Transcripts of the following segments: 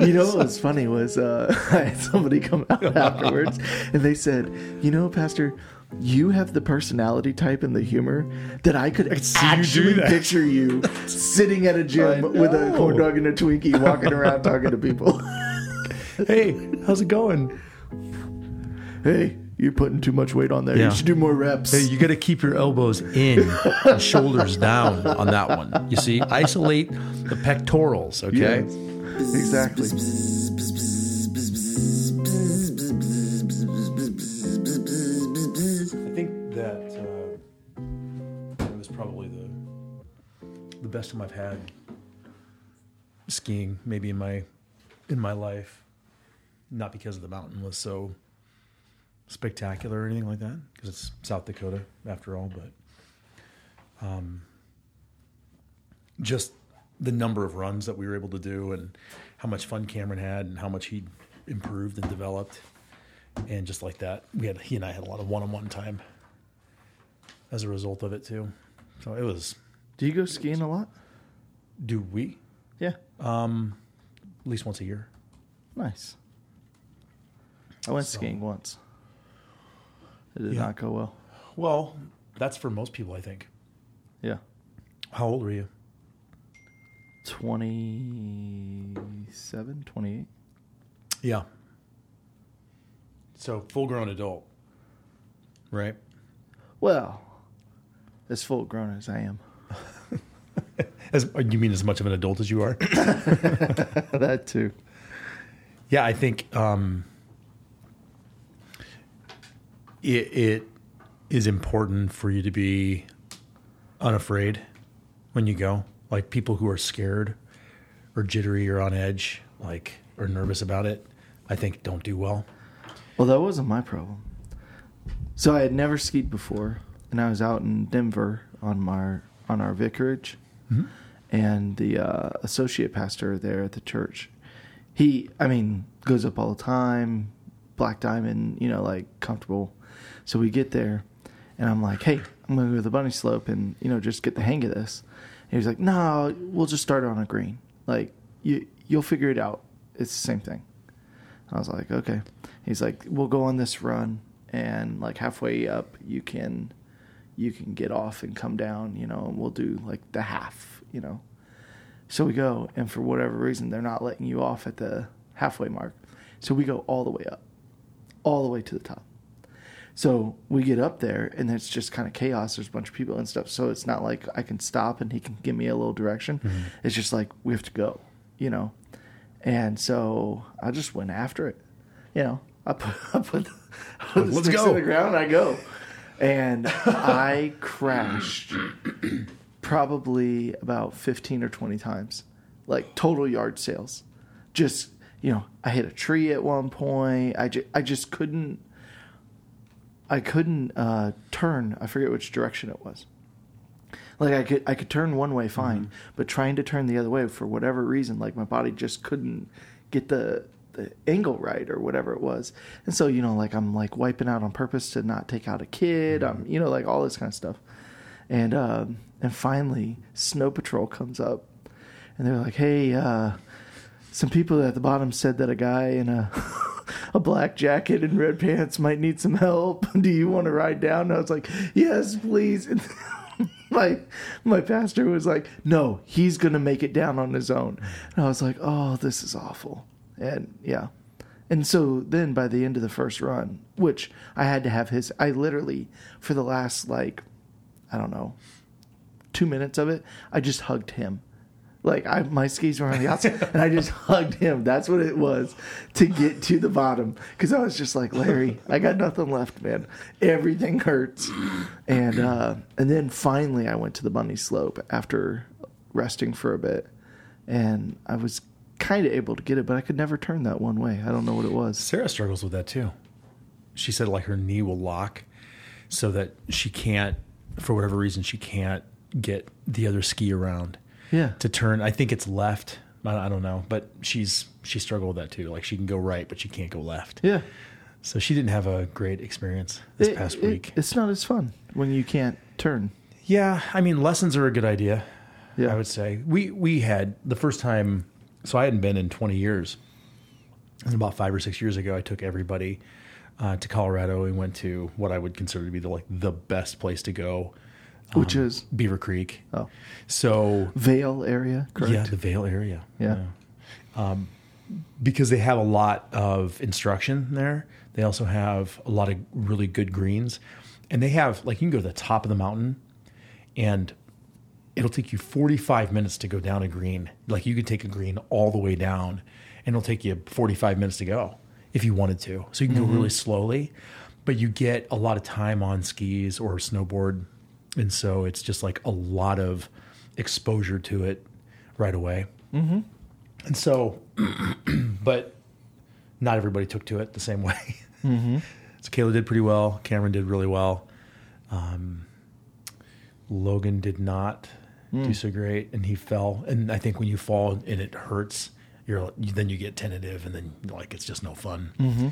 You know what was funny was uh, I had somebody come out afterwards and they said, "You know, Pastor, you have the personality type and the humor that I could actually that." picture you sitting at a gym with a corn dog and a Twinkie, walking around talking to people. hey, how's it going? hey, you're putting too much weight on there. Yeah. You should do more reps. Hey, you got to keep your elbows in and shoulders down on that one. You see, isolate the pectorals. Okay. Yes, exactly. I think that uh, was probably the the best time I've had skiing, maybe in my in my life. Not because the mountain was so spectacular or anything like that, because it's South Dakota after all, but um, just the number of runs that we were able to do and how much fun Cameron had and how much he improved and developed and just like that, we had he and I had a lot of one-on-one time as a result of it too. So it was. Do you go skiing a lot? Do we Yeah. Um, at least once a year? Nice. I went So- skiing once. It did Yeah. not go well. Well, that's for most people, I think. Yeah. How old were you? 27, 28. Yeah. So full-grown adult, right? Well, as full grown as I am. As you mean as much of an adult as you are? that too. Yeah, I think um, it, it is important for you to be unafraid when you go. Like people who are scared or jittery or on edge, like or nervous about it, I think don't do well. Well, that wasn't my problem. So I had never skied before, and I was out in Denver on my on our vicarage, and the uh, associate pastor there at the church, he, I mean, goes up all the time, black diamond, you know, like comfortable. So we get there, and I'm like, hey, I'm gonna go to the bunny slope and you know just get the hang of this. He's like, no, we'll just start on a green. Like you, you'll figure it out. It's the same thing. I was like, okay. He's like, we'll go on this run, and like halfway up, you can, you can get off and come down, you know, and we'll do like the half, you know. So we go, and for whatever reason, they're not letting you off at the halfway mark. So we go all the way up, all the way to the top. So we get up there, and it's just kind of chaos. There's a bunch of people and stuff. So it's not like I can stop and he can give me a little direction. Mm-hmm. It's just like we have to go, you know. And so I just went after it. You know, I put, I put, I put the Let's sticks go. in the ground. And I go, and I crashed probably about fifteen or twenty times, like total yard sales. Just you know, I hit a tree at one point. I just, I just couldn't. I couldn't uh, turn. I forget which direction it was. Like I could, I could turn one way fine, but trying to turn the other way for whatever reason, like my body just couldn't get the the angle right or whatever it was. And so you know, like I'm like wiping out on purpose to not take out a kid. I'm you know like all this kind of stuff. And um, and finally, snow patrol comes up, and they're like, "Hey, uh, some people at the bottom said that a guy in a a black jacket and red pants might need some help. Do you want to ride down?" And I was like, "Yes, please." And my my pastor was like, "No, he's gonna make it down on his own." And I was like, "Oh, this is awful." And yeah. And so then by the end of the first run, which I had to have his I literally for the last like I don't know, 2 minutes of it, I just hugged him. Like I, my skis were on the outside, and I just hugged him. That's what it was to get to the bottom. Because I was just like, Larry, I got nothing left, man. Everything hurts. And uh, and then finally, I went to the bunny slope after resting for a bit, and I was kind of able to get it, but I could never turn that one way. I don't know what it was. Sarah struggles with that too. She said like her knee will lock so that she can't, for whatever reason, she can't get the other ski around Yeah. to turn. I think it's left. I I don't know, but she's she struggled with that too. Like she can go right, but she can't go left. Yeah. So she didn't have a great experience this It- past it- week. it's not as fun when you can't turn. Yeah, I mean lessons are a good idea. Yeah. I would say we we had the first time so I hadn't been in 20 years. And about five or six years ago, I took everybody uh, to Colorado. We went to what I would consider to be the like the best place to go, Which is Beaver Creek. oh So Vail area, correct? yeah, the Vail area. Yeah. Um, because they have a lot of instruction there. They also have a lot of really good greens, and they have like you can go to the top of the mountain, and it'll take you 45 minutes to go down a green. Like you could take a green all the way down, and it'll take you 45 minutes to go if you wanted to. So you can go really slowly, but you get a lot of time on skis or snowboard, and so it's just like a lot of exposure to it right away. Mm-hmm. And so, but not everybody took to it the same way. Mm-hmm. So Kayla did pretty well. Cameron did really well. Um, Logan did not do so great, and he fell. And I think when you fall and it hurts, you're then you get tentative, and then like it's just no fun. Mm-hmm.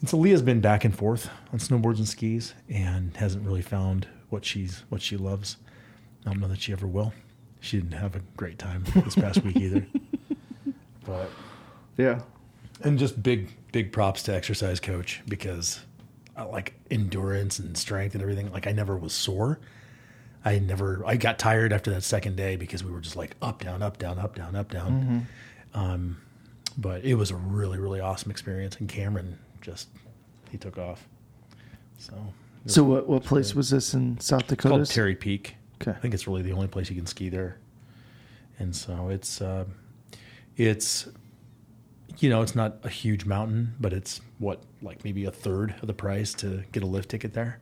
And so Leah's been back and forth on snowboards and skis, and hasn't really found what she's what she loves. I don't know that she ever will. She didn't have a great time this past week either. But Yeah. and just big big props to exercise coach because I like endurance and strength and everything. Like I never was sore. I never I got tired after that second day because we were just like up down up down up down up down. Um, but it was a really really awesome experience and Cameron just he took off. So So what what place was this in South it's Dakota? called Terry Peak. Okay. I think it's really the only place you can ski there. And so it's uh, it's you know, it's not a huge mountain, but it's what like maybe a third of the price to get a lift ticket there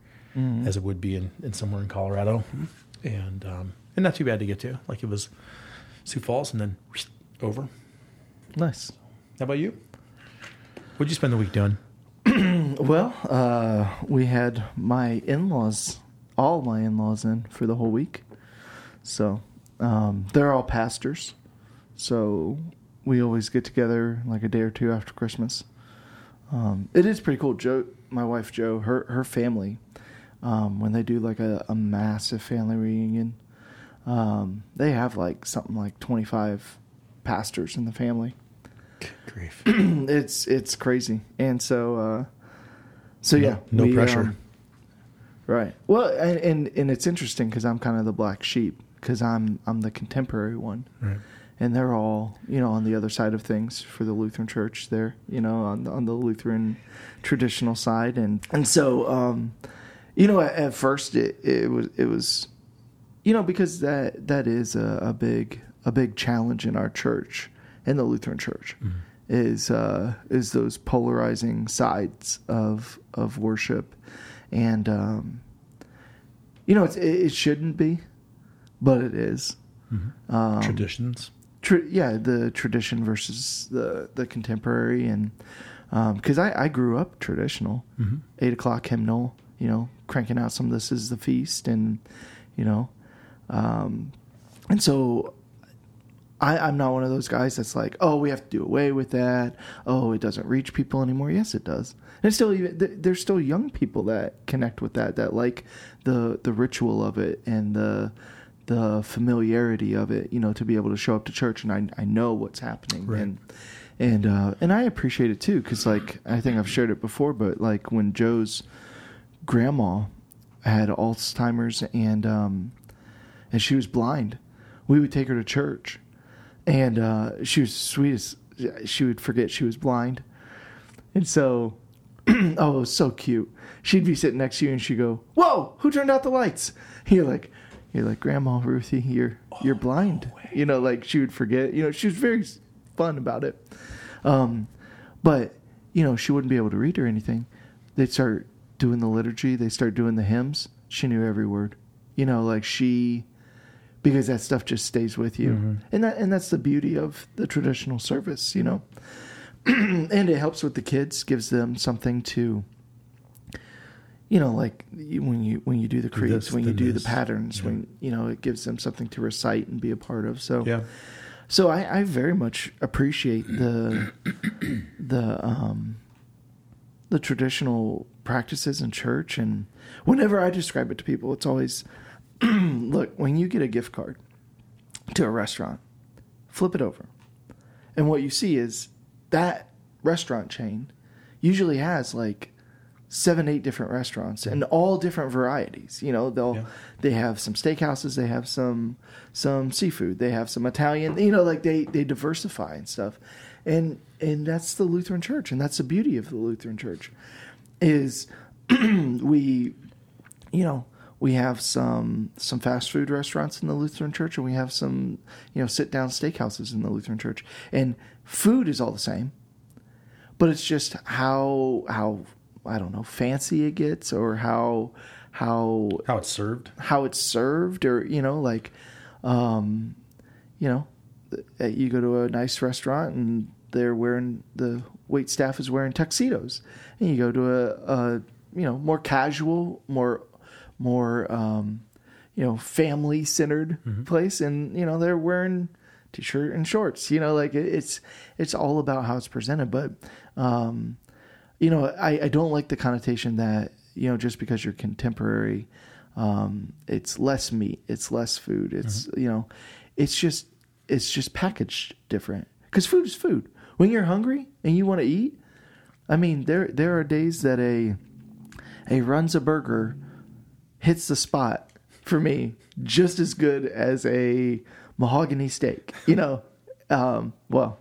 as it would be in, in somewhere in Colorado. And um, and not too bad to get to. Like it was Sioux Falls and then over. Nice. How about you? What'd you spend the week doing? Well, uh, we had my in-laws, all my in-laws in for the whole week. So um, they're all pastors. So we always get together like a day or two after Christmas. Um, it is pretty cool. Joe, my wife Joe, her her family, um, when they do like a, a massive family reunion, um, they have like something like twenty five pastors in the family Grief. it's it's crazy and so uh so No- yeah no pressure. um, right well and and, and it's interesting because i'm kind of the black sheep because i'm i'm the contemporary one Right. and they're all you know on the other side of things for the lutheran church there you know on the, on the lutheran traditional side and and so um you know at, at first it it was it was you know because that that is a, a big a big challenge in our church in the Lutheran church is uh, is those polarizing sides of of worship and um, you know it's, it, it shouldn't be but it is um, Traditions. Tra- yeah, the tradition versus the the contemporary, and because I, I grew up traditional, Mm-hmm. eight o'clock hymnal, you know, cranking out some of "This Is the Feast," and you know, um, and so I, I'm not one of those guys that's like, oh, we have to do away with that. Oh, it doesn't reach people anymore. Yes, it does. And it's still even th- there's still young people that connect with that that like the the ritual of it and the the familiarity of it. You know, to be able to show up to church and I I know what's happening Right. and and uh, and I appreciate it too because like I think I've shared it before, but like when Joe's grandma had Alzheimer's and um, and she was blind, we would take her to church, and uh, she was sweet as she would forget she was blind, and so oh it was so cute. She'd be sitting next to you and she'd go, "Whoa, who turned out the lights?" You're like. You're like Grandma Ruthie. You're you're blind. You know, like she would forget. You know, she was very fun about it. Um, but you know, she wouldn't be able to read or anything. They'd start doing the liturgy. They start doing the hymns. She knew every word. You know, like she, because that stuff just stays with you, and that and that's the beauty of the traditional service. You know, and it helps with the kids, gives them something to. You know, like when you when you do the creeds, when you do the patterns, Yeah. when you know it gives them something to recite and be a part of. So Yeah. so I, I very much appreciate the the um, the traditional practices in church, and whenever I describe it to people, it's always look when you get a gift card to a restaurant, flip it over, And what you see is that restaurant chain usually has like seven, eight different restaurants and mm-hmm. all different varieties. You know, they'll Yeah. they have some steakhouses, they have some some seafood, they have some Italian. You know, like they they diversify and stuff, and and that's the Lutheran Church, and that's the beauty of the Lutheran Church, is we, you know. We have some some fast food restaurants in the Lutheran Church, and we have some you know sit down steakhouses in the Lutheran Church, and food is all the same but it's just how how I don't know fancy it gets or how how How it's served. how it's served or you know like um you know you go to a nice restaurant and they're wearing the wait staff is wearing tuxedos and you go to a, a you know more casual more more um you know family centered place and you know they're wearing t-shirt and shorts you know like it's it's all about how it's presented. But um you know I, I don't like the connotation that you know just because you're contemporary um it's less meat it's less food it's you know it's just it's just packaged different. Because food is food. When you're hungry and you want to eat i mean there there are days that a a Runza burger hits the spot for me just as good as a mahogany steak you know? Um well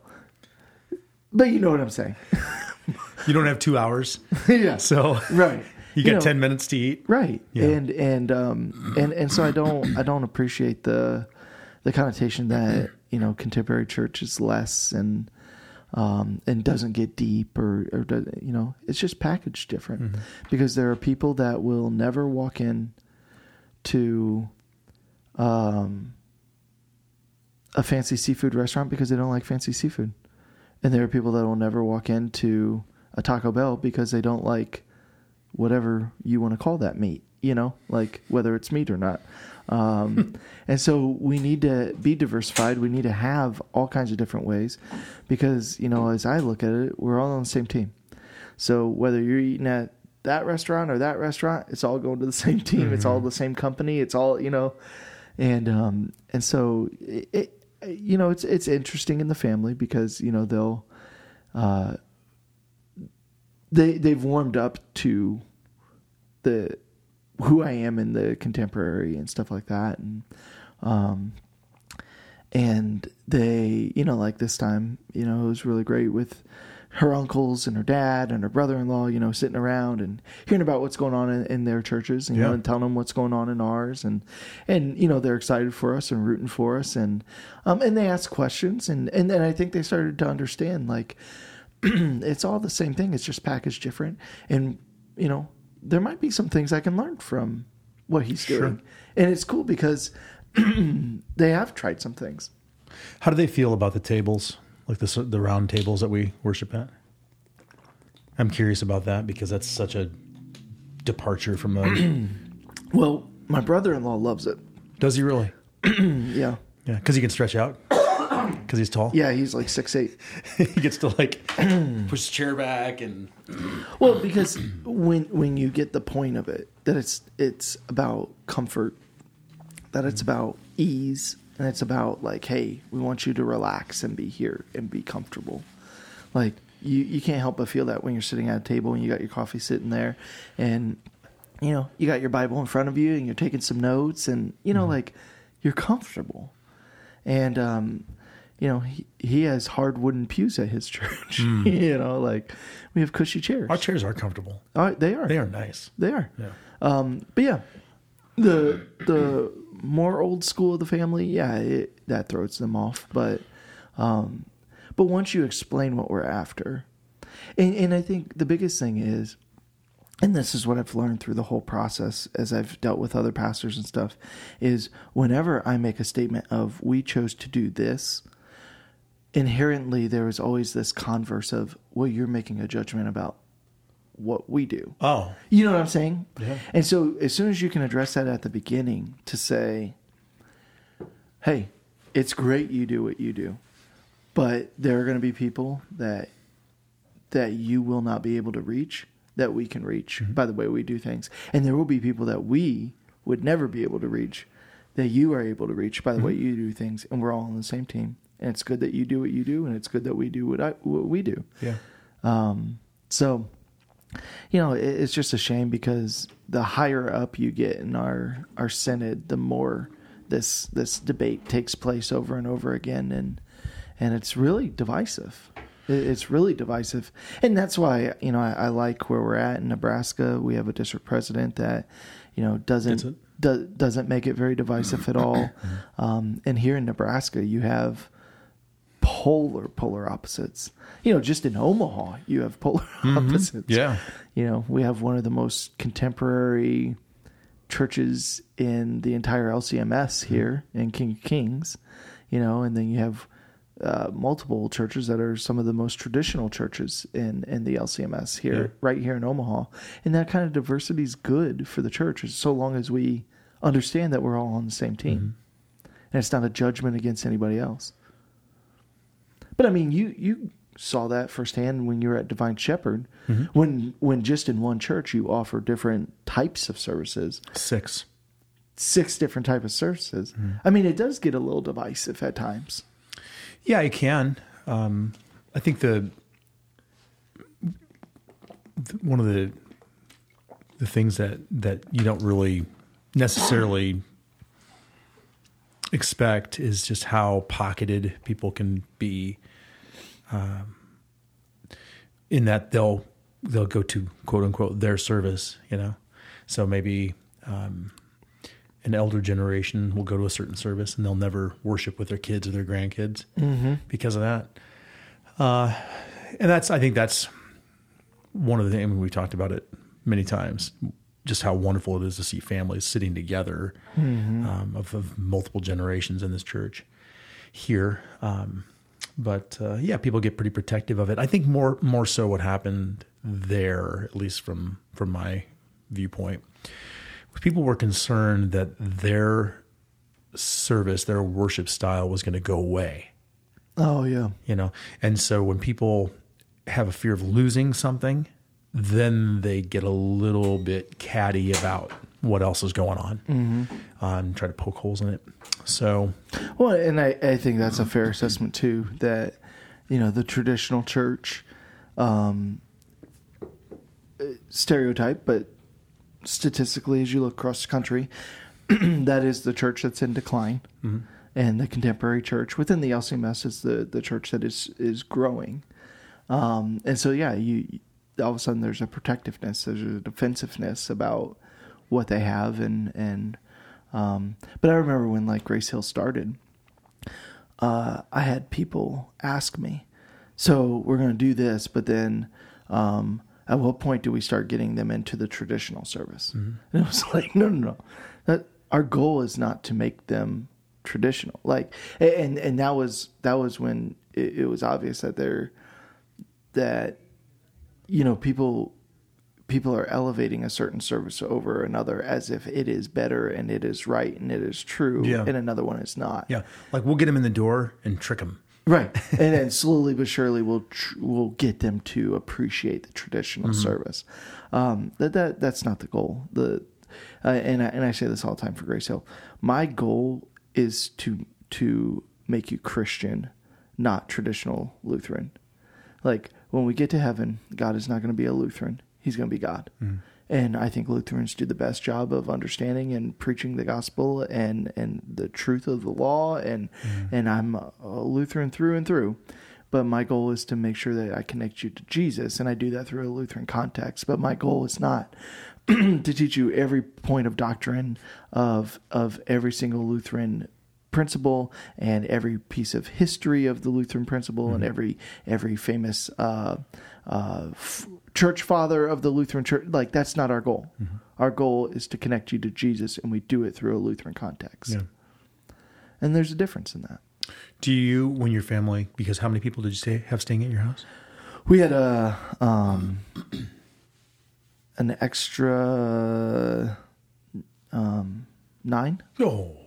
but you know what i'm saying. You don't have two hours, yeah. So right. you got know, ten minutes to eat. right. Yeah. and and um and and so i don't i don't appreciate the the connotation that you know contemporary church is less and um and doesn't get deep or or does, you know it's just packaged different. Because there are people that will never walk in to um a fancy seafood restaurant because they don't like fancy seafood. And there are people that will never walk into a Taco Bell because they don't like whatever you want to call that meat, you know, like whether it's meat or not. Um, and so we need to be diversified. We need to have all kinds of different ways because, you know, as I look at it, we're all on the same team. So whether you're eating at that restaurant or that restaurant, it's all going to the same team. It's all the same company. It's all, you know, and, um, and so it, it you know, it's, it's interesting in the family because, you know, they'll, uh, they they've warmed up to the who I am in the contemporary and stuff like that, and um, and they you know like this time you know it was really great with her uncles and her dad and her brother-in-law you know sitting around and hearing about what's going on in, in their churches and, you know, and telling them what's going on in ours. And and you know they're excited for us and rooting for us. And um and they ask questions. And and then I think they started to understand like it's all the same thing. It's just packaged different. And, you know, there might be some things I can learn from what he's Sure. doing. And it's cool because they have tried some things. How do they feel about the tables, like the the round tables that we worship at? I'm curious about that because that's such a departure from the. Well, my brother in law loves it. does he really? Yeah. Yeah, because he can stretch out. Because he's tall. Yeah, he's like six eight. he gets to like push his chair back and. Well, because when when you get the point of it, that it's it's about comfort, that it's about ease, and it's about like, hey, we want you to relax and be here and be comfortable. Like you you can't help but feel that when you're sitting at a table and you got your coffee sitting there, and you know you got your Bible in front of you and you're taking some notes, and you know like you're comfortable, and um, you know he he has hard wooden pews at his church. you know, like we have cushy chairs. Our chairs are comfortable. Oh, they are. They are nice. They are. Yeah. Um, but yeah, the the more old school of the family, yeah, it, that throws them off. But um, but once you explain what we're after, and, and I think the biggest thing is, and this is what I've learned through the whole process as I've dealt with other pastors and stuff, is whenever I make a statement of we chose to do this, inherently there is always this converse of well you're making a judgment about what we do. Oh, You know what I'm saying? Yeah. And so as soon as you can address that at the beginning to say, hey, it's great you do what you do, but there are going to be people that that you will not be able to reach that we can reach mm-hmm. by the way we do things. And there will be people that we would never be able to reach that you are able to reach by the mm-hmm. way you do things and we're all on the same team and it's good that you do what you do, and it's good that we do what I what we do. Yeah. Um, so, you know, it, it's just a shame because the higher up you get in our our synod, the more this this debate takes place over and over again, and and it's really divisive. It, it's really divisive, and that's why you know I, I like where we're at in Nebraska. We have a district president that you know doesn't do, doesn't make it very divisive at all. Um, and here in Nebraska, you have polar polar opposites. You know, just in Omaha, you have polar mm-hmm. opposites. Yeah. You know, we have one of the most contemporary churches in the entire LCMS mm-hmm. here in King of Kings. You know, and then you have uh, multiple churches that are some of the most traditional churches in in the LCMS here, Yeah. right here in Omaha. And that kind of diversity is good for the church, so long as we understand that we're all on the same team, mm-hmm. and it's not a judgment against anybody else. But I mean, you you saw that firsthand when you were at Divine Shepherd, when when just in one church you offer different types of services, Six. six different type of services. I mean, it does get a little divisive at times. Yeah, it can. Um, I think the, th- one of the the things that that you don't really necessarily expect is just how pocketed people can be. Um, in that they'll they'll go to quote unquote their service, you know. So maybe um, an elder generation will go to a certain service and they'll never worship with their kids or their grandkids because of that. Uh, and that's, I think that's one of the things we talked about it many times, just how wonderful it is to see families sitting together um, of, of multiple generations in this church here. Um, but uh, yeah, people get pretty protective of it. I think more more so what happened there, at least from from my viewpoint, people were concerned that their service, their worship style, was going to go away Oh yeah, you know and so when people have a fear of losing something then they get a little bit catty about what else is going on uh, and try to poke holes in it so Well, and I, I think that's a fair assessment too. That you know the traditional church, um, stereotype, but statistically, as you look across the country, that is the church that's in decline, and the contemporary church within the LCMS is the the church that is is growing. Um, and so, yeah, you all of a sudden there's a protectiveness, there's a defensiveness about what they have, and and um, but I remember when like Grace Hill started, uh, I had people ask me, so we're going to do this, but then um, at what point do we start getting them into the traditional service? And it was like, no, no, no. That, our goal is not to make them traditional. Like, and and that was that was when it, it was obvious that they're that you know people people are elevating a certain service over another as if it is better and it is right and it is true Yeah. and another one is not. Yeah. Like we'll get them in the door and trick them right. And then slowly but surely we'll tr- we'll get them to appreciate the traditional service. Um that, that that's not the goal. The uh, and I, and I say this all the time for Grace Hill. My goal is to to make you Christian not traditional Lutheran. Like when we get to heaven, God is not going to be a Lutheran. He's going to be God. Mm. And I think Lutherans do the best job of understanding and preaching the gospel and, and the truth of the law. And, mm. and I'm a a Lutheran through and through. But my goal is to make sure that I connect you to Jesus. And I do that through a Lutheran context. But my goal is not to teach you every point of doctrine of, of every single Lutheran principle and every piece of history of the Lutheran principle and every every famous uh, uh, f- church father of the Lutheran church. Like that's not our goal. Our goal is to connect you to Jesus, and we do it through a Lutheran context. yeah And there's a difference in that. do you when your family because how many people did you say have staying at your house We had a um, an extra um, nine oh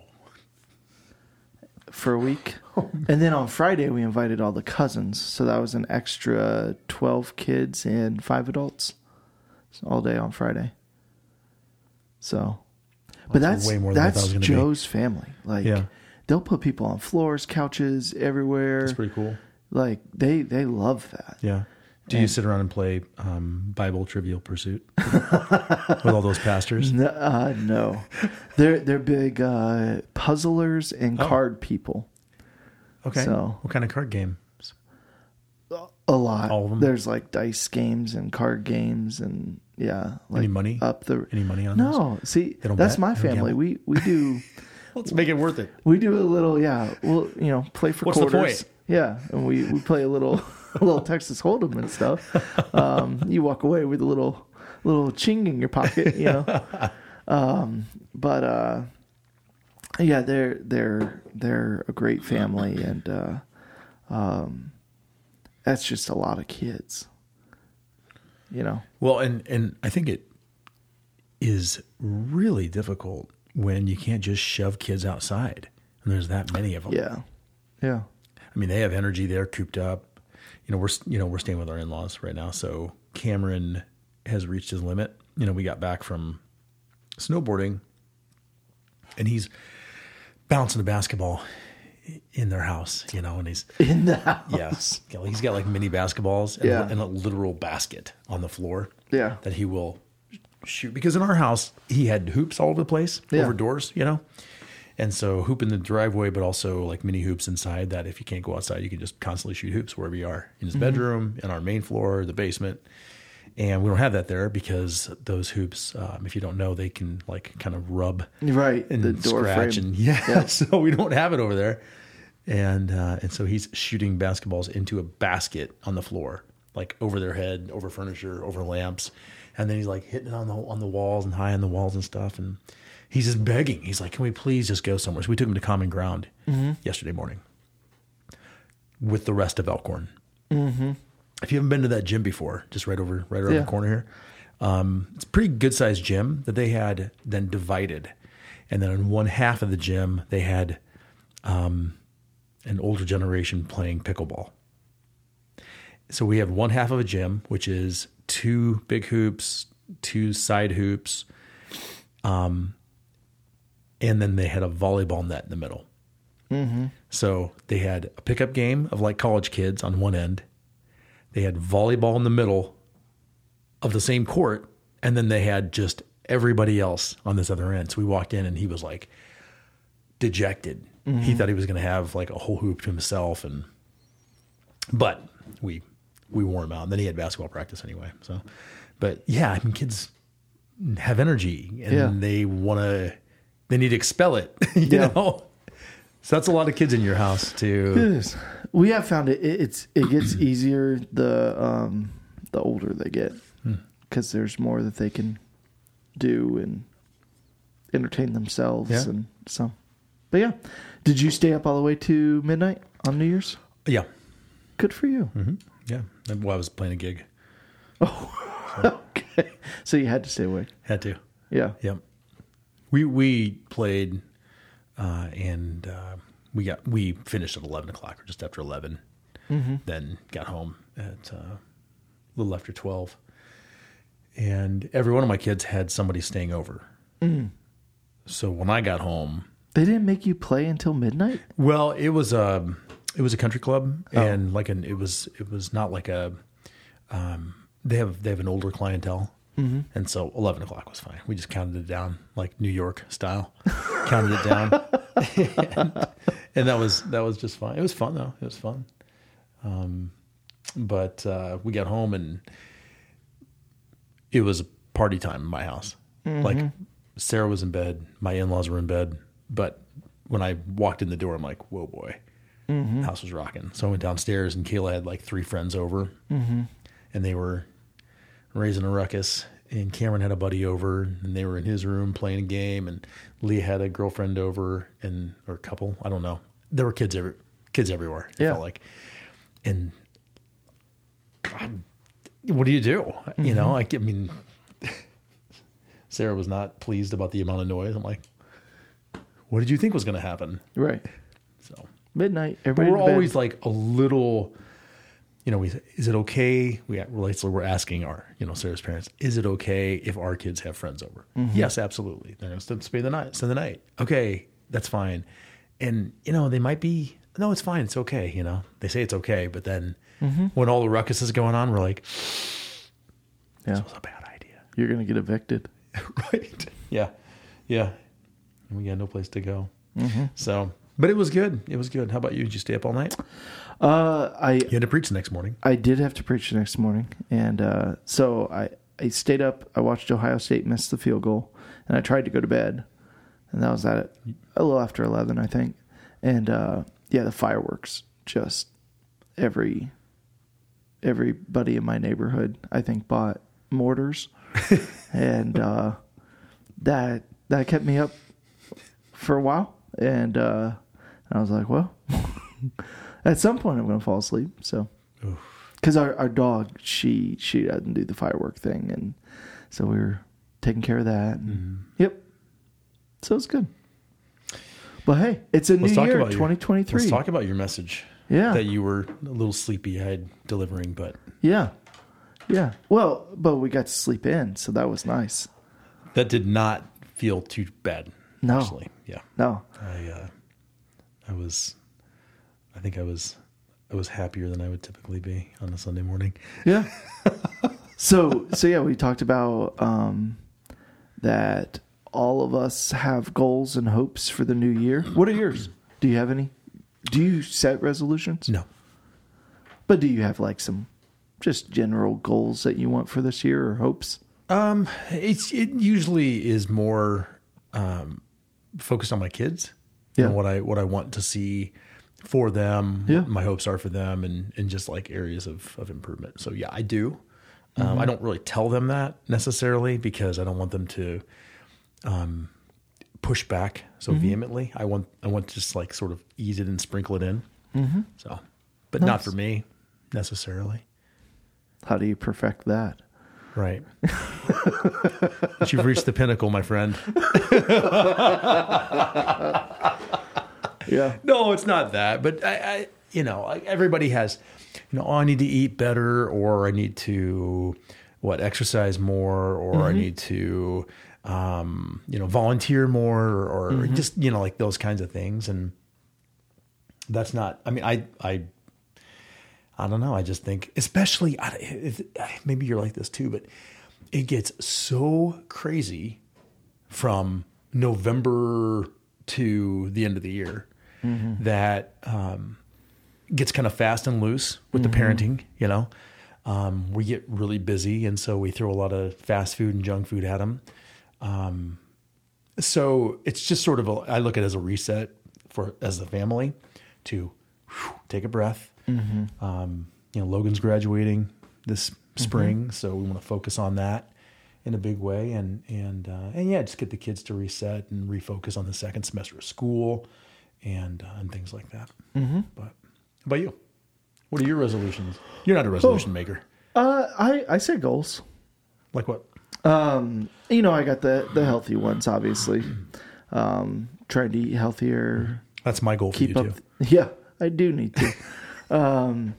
for a week. Oh, and then on Friday, we invited all the cousins. So that was an extra 12 kids and five adults So all day on Friday. So, but That's that's, way more than I thought that's gonna be. Joe's family. Like, Yeah. they'll put people on floors, couches, everywhere. That's pretty cool. Like they they love that. Yeah. Do you sit around and play um, Bible Trivial Pursuit with all those pastors? No, uh, no. they're they're big uh, puzzlers and Oh. card people. Okay. So- what kind of card games? A lot. All of 'em? There's like dice games and card games and yeah. Like Any money? up the Any money on those? No, see, that's bet? my family. gamble? We we do Let's make it worth it. we do a little yeah. We'll you know play for What's quarters. Yeah, and we we play a little little Texas Hold'em and stuff. Um, you walk away with a little little ching in your pocket, you know. um, but uh, yeah, they're they're they're a great family, and uh, um, that's just a lot of kids. You know. Well, and and I think it is really difficult when you can't just shove kids outside, and there's that many of them. Yeah. Yeah. I mean, they have energy. They're cooped up. You know, we're you know we're staying with our in laws right now, so Cameron has reached his limit. You know, we got back from snowboarding, and he's bouncing a basketball in their house. You know, and he's In the house. yes, he's got like mini basketballs and, Yeah. and a literal basket on the floor. Yeah. that he will shoot because in our house he had hoops all over the place Yeah. over doors, you know. And so hoop in the driveway, but also like mini hoops inside that if you can't go outside, you can just constantly shoot hoops wherever you are in his Mm-hmm. bedroom, in our main floor, the basement. And we don't have that there because those hoops, um, if you don't know, they can like kind of rub Right. and the door scratch frame. and yeah, Yeah. so we don't have it over there. And uh, and so he's shooting basketballs into a basket on the floor, like over their head, over furniture, over lamps, and then he's like hitting it on the on the walls and high on the walls and stuff. And he's just begging. He's like, "Can we please just go somewhere?" So we took him to Common Ground yesterday morning with the rest of Elkhorn. Mm-hmm. If you haven't been to that gym before, just right over right around Yeah. the corner here, um, it's a pretty good sized gym that they had then divided, and then in one half of the gym they had um, an older generation playing pickleball. So we have one half of a gym, which is two big hoops, two side hoops, um, and then they had a volleyball net in the middle. Mm-hmm. So they had a pickup game of like college kids on one end. They had volleyball in the middle of the same court, and then they had just everybody else on this other end. So we walked in, and he was like dejected. He mm-hmm. thought he was going to have like a whole hoop to himself, and but we we wore him out. And then he had basketball practice anyway. So, but yeah, I mean, kids have energy, and Yeah. they want to. They need to expel it. You Yeah. know. So that's a lot of kids in your house too. is. We have found it. it- It's it gets easier the um the older they get Hmm. because there's more that they can do and entertain themselves Yeah. and so. But yeah, did you stay up all the way to midnight on New Year's? Yeah, Good for you. hmm yeah. Well, I was playing a gig. Oh, okay, so you had to stay awake. Had to. Yeah. Yep. We we played, uh, and uh, we got we finished at eleven o'clock or just after 11 Then got home at uh, a little after twelve, and every one of my kids had somebody staying over. So when I got home, They didn't make you play until midnight. well, it was a it was a country club, and like an it was it was not like a um, they have they have an older clientele, and so eleven o'clock was fine. We just counted it down like New York style, counted it down, and, and that was that was just fine. It was fun though. It was fun. Um, but uh, we got home and it was party time in my house. Like Sarah was in bed, my in laws were in bed, but when I walked in the door, I'm like, "Whoa, boy!" The house was rocking. So I went downstairs, and Kayla had like three friends over, and they were raising a ruckus. And Cameron had a buddy over, and they were in his room playing a game. And Leah had a girlfriend over, and or a couple. I don't know. There were kids every kids everywhere. It Yeah. felt like, and God, what do you do? You know, mm-hmm. like I mean, Sarah was not pleased about the amount of noise. I'm like, what did you think was going to happen? Right. So, Midnight. but Everybody. we're to bed. always like a little, you know, we is it okay? We we're, we're asking our, you know, Sarah's parents, is it okay if our kids have friends over? Yes, absolutely. They're going to spend the night. Spend the night. Okay, that's fine. and you know they might be no, it's fine, it's okay. You know, they say it's okay, but then Mm-hmm. when all the ruckus is going on, we're like, Yeah. this was a bad idea, You're going to get evicted. right? Yeah, yeah. And we got no place to go. Mm-hmm. So, but it was good. It was good. How about you? Did you stay up all night? Uh, I You had to preach the next morning. I did have to preach the next morning, and uh, so I I stayed up. I watched Ohio State miss the field goal, and I tried to go to bed, and that was at a little after eleven, I think. And uh, yeah, the fireworks just every everybody in my neighborhood I think bought mortars, and uh, that that kept me up for a while, and uh, I was like, well. At some point, I'm going to fall asleep. So, because our, our dog, she she doesn't do the firework thing, and so we were taking care of that. And, Mm-hmm. Yep. So it's good. But hey, it's a Let's new year, about your- 2023. Let's talk about your message. Yeah. That you were a little sleepy eyed delivering, but yeah, yeah. Well, but we got to sleep in, so that was nice. that did not feel too bad. No. Actually. Yeah. No, I uh, I was I think I was I was happier than I would typically be on a Sunday morning. yeah. so so yeah, we talked about um, that all of us have goals and hopes for the new year. What are yours? Do you have any? Do you set resolutions? No. But do you have like some just general goals that you want for this year or hopes? Um it's it usually is more um focused on my kids Yeah. and what I what I want to see for them, Yeah. my hopes are for them and and just like areas of of improvement. So yeah, I do. Um, I don't really tell them that necessarily because I don't want them to um, push back so vehemently. I want I want to just like sort of ease it and sprinkle it in. Mm-hmm. So, but not for me necessarily. How do you perfect that? Right. but you've reached the pinnacle, my friend. Yeah. No, it's not that. But I, I you know, everybody has, you know, oh, I need to eat better, or I need to what exercise more, or I need to, um, you know, volunteer more, or, or just you know, like those kinds of things. And that's not. I mean, I I. I don't know. I just think, especially, maybe you're like this too, but it gets so crazy from November to the end of the year that um, gets kind of fast and loose with the parenting. You know, um, we get really busy, and so we throw a lot of fast food and junk food at them. Um, so it's just sort of a, I look at it as a reset for as a family to whew, take a breath. Um, you know, Logan's graduating this spring, so we want to focus on that in a big way, and and uh, and yeah, just get the kids to reset and refocus on the second semester of school, and uh, and things like that. Mm-hmm. But how about you? What are your resolutions? You're not a resolution maker. Uh, I I set goals. Like what? Um, you know, I got the the healthy ones, obviously. Um, trying to eat healthier. That's my goal for Keep you up. too. Yeah, I do need to. um,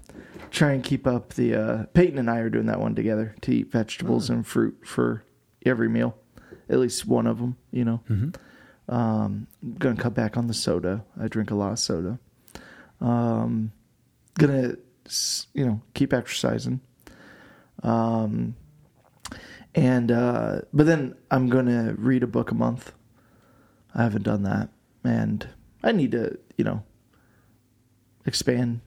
try and keep up the. Uh, Peyton and I are doing that one together to eat vegetables and fruit for every meal, at least one of them. You know. Um, gonna cut back on the soda. I drink a lot of soda. Um, gonna you know keep exercising. Um, and uh, but then I'm gonna read a book a month. I haven't done that, and I need to you know expand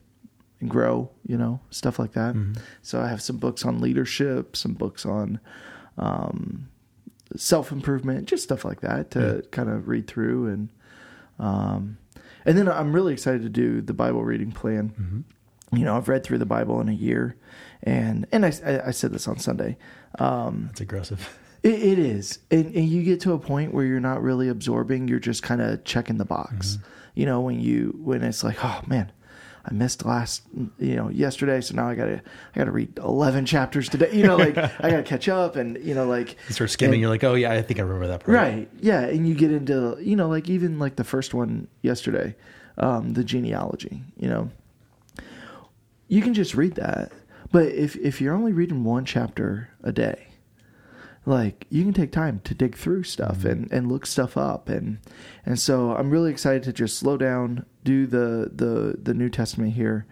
and grow, you know, stuff like that. So I have some books on leadership, some books on um, self improvement, just stuff like that to kind of read through and um, and then I'm really excited to do the Bible reading plan. You know, I've read through the Bible in a year, and and I, I, I said this on Sunday. Um, That's aggressive. it, it is, and, and you get to a point where you're not really absorbing; you're just kind of checking the box. You know, when you when it's like, oh man, I missed last, you know, yesterday, so now I gotta I gotta read eleven chapters today. You know, like I gotta catch up, and you know, like You start skimming, and- you're like, oh yeah, I think I remember that part. Right. Yeah, and you get into you know like even like the first one yesterday, um, the genealogy. You know, you can just read that, but if if you're only reading one chapter a day, like you can take time to dig through stuff and, and look stuff up and and so I'm really excited to just slow down, do the the the New Testament here,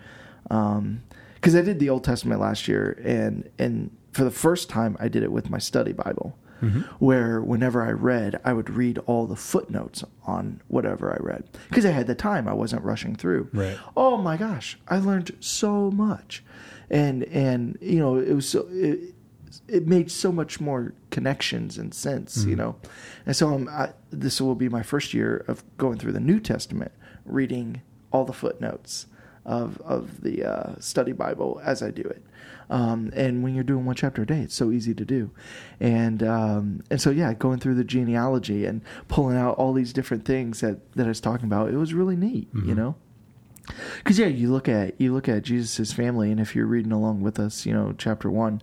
um, because I did the Old Testament last year and and for the first time I did it with my study Bible, mm-hmm. where whenever I read I would read all the footnotes on whatever I read because I had the time I wasn't rushing through. Right. Oh my gosh, I learned so much, and and you know it was so. It, it made so much more connections and sense, you mm-hmm. know, and so I'm, I, this will be my first year of going through the New Testament, reading all the footnotes of of the uh, study Bible as I do it. Um, and when you're doing one chapter a day, it's so easy to do, and um, and so yeah, going through the genealogy and pulling out all these different things that that I was talking about, it was really neat, you know? Because yeah you look at you look at jesus' family and if you're reading along with us you know chapter one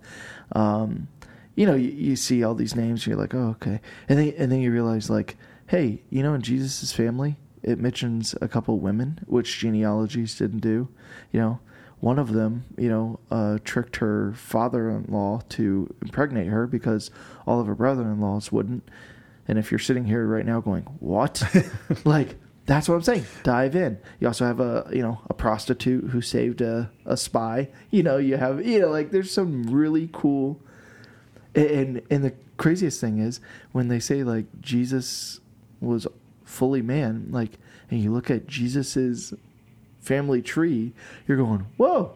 um, you know you, you see all these names you're like oh okay. And then and then you realize like hey you know in jesus' family it mentions a couple women which genealogies didn't do you know one of them you know uh, tricked her father-in-law to impregnate her because all of her brother-in-laws wouldn't and if you're sitting here right now going what like that's what I'm saying. Dive in. You also have a you know a prostitute who saved a, a spy. You know you have you know like there's some really cool. And and the craziest thing is when they say like Jesus was fully man, like and you look at Jesus's family tree, you're going whoa.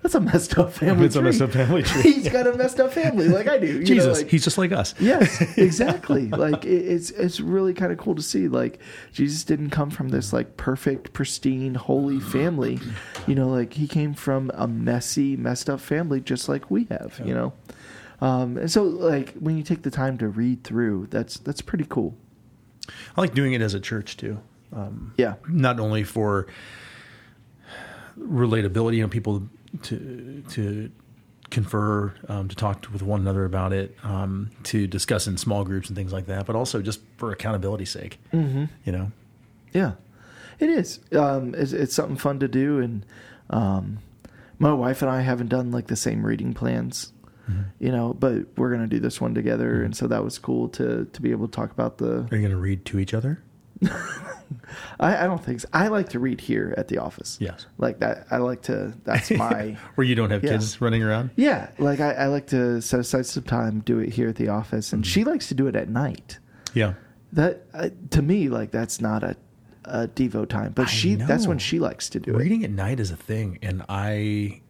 That's a messed up family. It's a messed up family tree. He's got a messed up family, like I do. you know, Jesus, like- he's just like us. Yes, exactly. like it, it's it's really kind of cool to see. Like Jesus didn't come from this like perfect, pristine, holy family. You know, like he came from a messy, messed up family, just like we have. You know, um, and so like when you take the time to read through, that's that's pretty cool. I like doing it as a church too. Um, Yeah, not only for relatability, you know, people to to confer, um, to talk to, with one another about it, um, to discuss in small groups and things like that, but also just for accountability's sake. Mm-hmm. You know, yeah, it is. Um, it's, it's something fun to do, and um, my wife and I haven't done like the same reading plans. Mm-hmm. You know, but we're gonna do this one together, and mm-hmm. so that was cool to to be able to talk about the are you going to read to each other? I, I don't think so. I like to read here at the office. Yes. Like that. I like to, that's my, Where you don't have Yeah. kids running around? yeah. Like I, I like to set aside some time, do it here at the office. And mm-hmm. she likes to do it at night. Yeah. That, uh, to me, like that's not a, a Devo time, but I she, that's when she likes to do it. Reading at night is a thing, and I,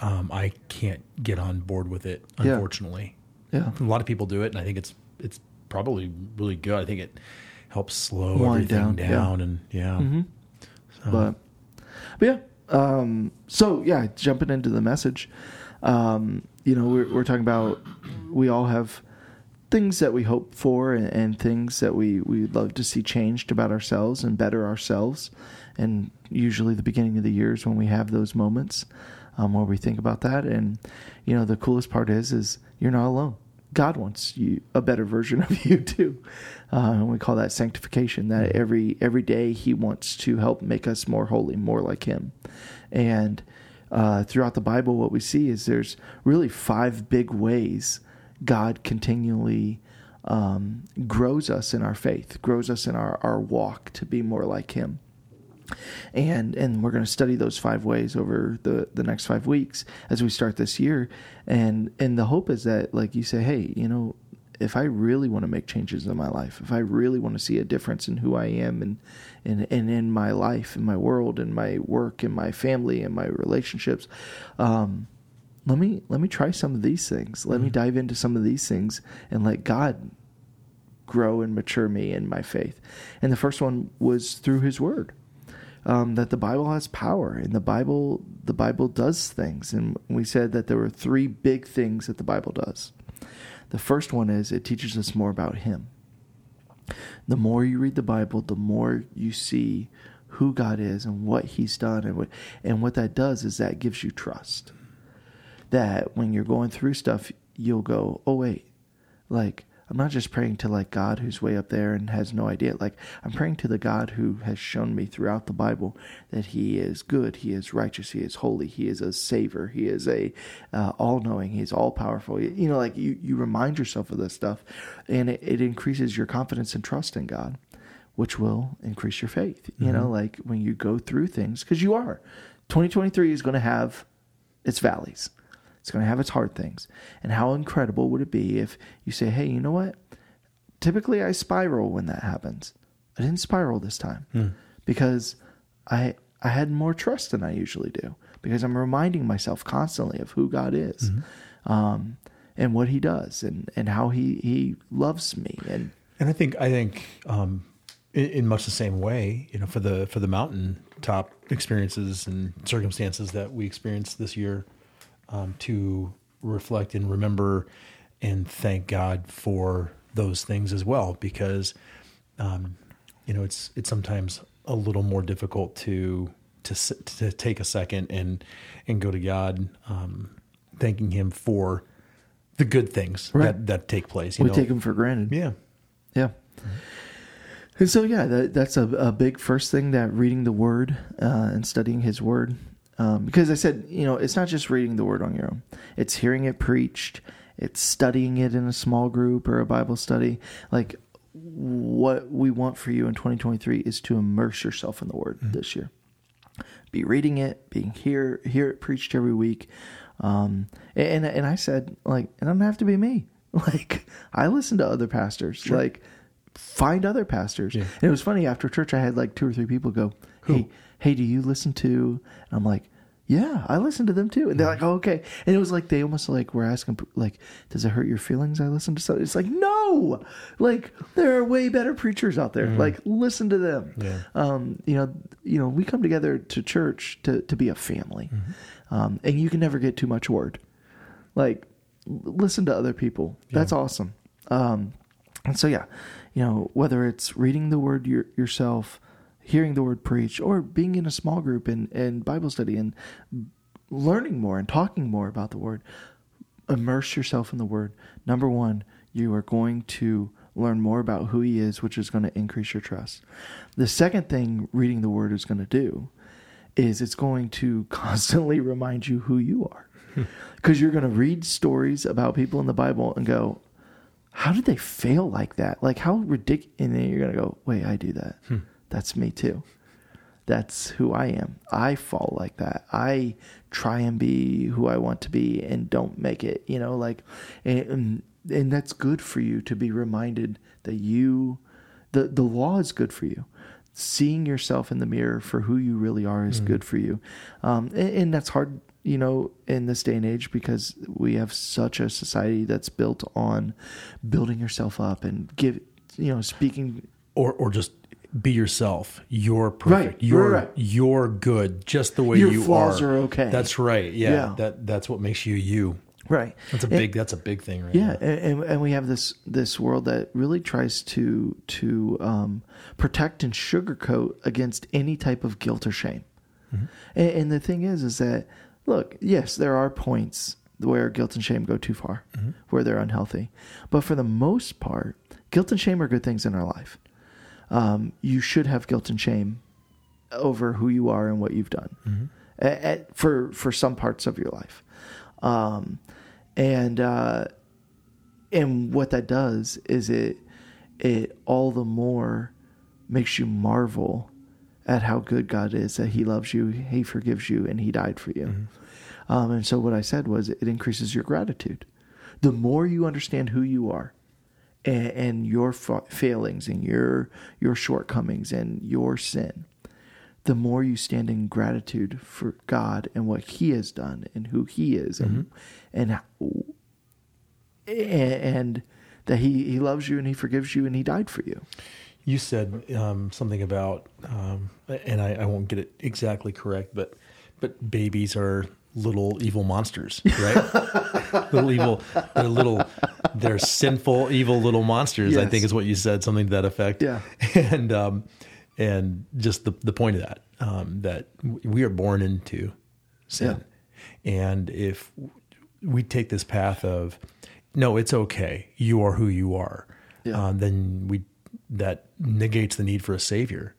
um, I can't get on board with it. Unfortunately, Yeah. a lot of people do it, and I think it's it's probably really good. I think it helps slow Wind everything down, yeah. and yeah, Mhm. So, But, but yeah. Um, so yeah, jumping into the message, um, you know, we're, we're talking about we all have things that we hope for and, and things that we we'd love to see changed about ourselves and better ourselves. And usually, the beginning of the year is when we have those moments um, where we think about that. And you know, the coolest part is is you're not alone. God wants you a better version of you too. Uh, and we call that sanctification. That every every day He wants to help make us more holy, more like Him. And uh, throughout the Bible, what we see is there's really five big ways God continually um, grows us in our faith, grows us in our, our walk to be more like Him and and we're going to study those five ways over the the next five weeks as we start this year. And and the hope is that like you say hey you know if i really want to make changes in my life if i really want to see a difference in who i am and and and in my life in my world in my work in my family and my relationships um let me let me try some of these things. Let me dive into some of these things and let god grow and mature me in my faith. And the first one was through his word um, that the Bible has power and the Bible the Bible does things and we said that there were three big things that the Bible does. The first one is it teaches us more about him. The more you read the Bible, the more you see who God is and what he's done and what and what that does is that gives you trust. That when you're going through stuff, you'll go, "Oh wait, like I'm not just praying to like God who's way up there and has no idea. Like I'm praying to the God who has shown me throughout the Bible that He is good, He is righteous, He is holy, He is a savior, He is a uh, all knowing, He's all powerful. You know, like you you remind yourself of this stuff, and it, it increases your confidence and trust in God, which will increase your faith. You know, like when you go through things because you are. 2023 is going to have its valleys. It's going to have its hard things. And how incredible would it be if you say, hey, you know what? Typically I spiral when that happens. I didn't spiral this time because I I had more trust than I usually do because I'm reminding myself constantly of who God is um, and what he does and, and how he, he loves me. And And I think I think um, in, in much the same way, you know, for the for the mountaintop experiences and circumstances that we experienced this year, um, to reflect and remember and thank God for those things as well, because um, you know it's it's sometimes a little more difficult to to to take a second and and go to God, um, thanking Him for the good things Right. that that take place. You we know? take them for granted. yeah. Yeah. And so, yeah, that, that's a, a big first thing that reading the Word uh, and studying His Word. Um, because I said, you know, it's not just reading the Word on your own, it's hearing it preached, it's studying it in a small group or a Bible study. Like, what we want for you in 2023 is to immerse yourself in the Word this year. Be reading it, being here, hear it preached every week. Um, and and I said, like, it doesn't have to be me. Like, I listen to other pastors. Like, find other pastors. Yeah. And it was funny after church, I had like two or three people go, "Hey, hey, do you listen to?" And I'm like, "Yeah, I listen to them too." And they're like, "Oh, okay." And it was like they almost like were asking, like, "Does it hurt your feelings?" I listen to something. It's like, no, like there are way better preachers out there. Like, listen to them. Yeah. Um, you know, you know, we come together to church to to be a family, um, and you can never get too much word. Like, listen to other people. That's awesome. Um, and so, yeah, you know, whether it's reading the word your, yourself, hearing the word preached, or being in a small group and, and Bible study and learning more and talking more about the word, immerse yourself in the word. Number one, you are going to learn more about who he is, which is going to increase your trust. The second thing reading the word is going to do is it's going to constantly remind you who you are. Because you're going to read stories about people in the Bible and go, how did they fail like that? Like how ridiculous? And then you're gonna go, wait, I do that. That's me too. That's who I am. I fall like that. I try and be who I want to be and don't make it. You know, like, and and that's good for you to be reminded that you, the the law is good for you. Seeing yourself in the mirror for who you really are is good for you, um, and, and that's hard you know, in this day and age because we have such a society that's built on building yourself up and give, you know, speaking. or or just be yourself. You're perfect. Right, You're right. you're good, just the way Your you flaws are. are okay. That's right. Yeah, Yeah. That that's what makes you you. Right. That's a And- big. that's a big thing, right? Yeah, and, and and we have this this world that really tries to to um, protect and sugarcoat against any type of guilt or shame. And, and the thing is, is that look, yes, there are points where guilt and shame go too far, where they're unhealthy, but for the most part, guilt and shame are good things in our life. Um, you should have guilt and shame over who you are and what you've done a- a- for for some parts of your life. Um, and uh, and what that does is it it all the more makes you marvel at how good God is that He loves you, He forgives you, and He died for you. Um, and so what I said was it increases your gratitude. The more you understand who you are, and, and your fa- failings and your your shortcomings and your sin, the more you stand in gratitude for God and what He has done and who He is and and and that He He loves you and He forgives you and He died for you. You said um, something about, um, and I, I won't get it exactly correct, but but babies are little evil monsters, right? little evil, they're little, they're sinful, evil little monsters. I think is what you said, something to that effect. Yeah. and um, and just the the point of that, um, that we are born into sin, and if we take this path of no, it's okay. You are who you are. Yeah. Um, then we that negates the need for a savior,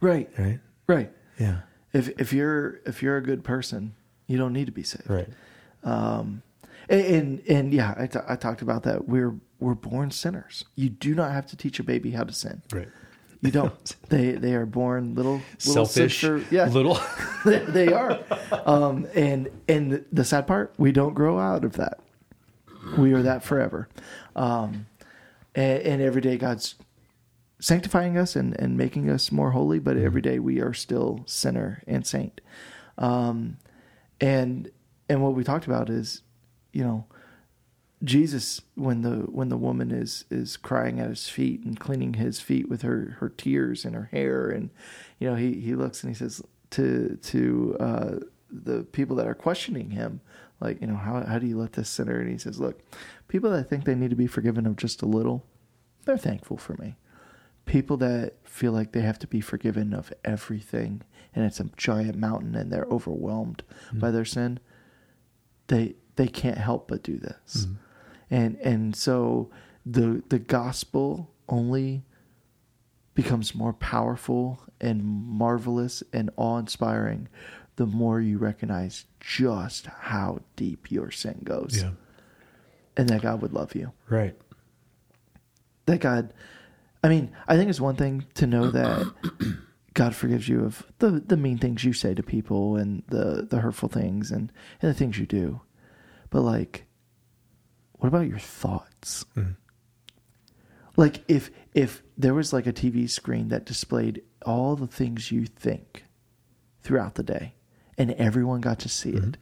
Right. right? Right. Yeah. If if you're if you're a good person, you don't need to be saved. Right. Um, and and, and yeah, I, t- I talked about that. We're we're born sinners. You do not have to teach a baby how to sin. Right. You don't. they they are born little, little Selfish. sister- Yeah, Little. they, they are. Um, and and the sad part, we don't grow out of that. We are that forever. Um, and, and every day God's sanctifying us and, and making us more holy, but every day we are still sinner and saint. Um, and and what we talked about is, you know, Jesus when the when the woman is is crying at his feet and cleaning his feet with her her tears and her hair and you know he he looks and he says to to uh, the people that are questioning him like you know how how do you let this sinner? And he says look people that think they need to be forgiven of just a little they're thankful for me people that feel like they have to be forgiven of everything and it's a giant mountain and they're overwhelmed mm. by their sin they they can't help but do this. Mm-hmm. And and so the the gospel only becomes more powerful and marvelous and awe-inspiring the more you recognize just how deep your sin goes. Yeah. and that God would love you. Right. that God I mean, I think it's one thing to know that God forgives you of the the mean things you say to people and the the hurtful things and and the things you do. But like what about your thoughts? Like if if there was like a TV screen that displayed all the things you think throughout the day and everyone got to see it,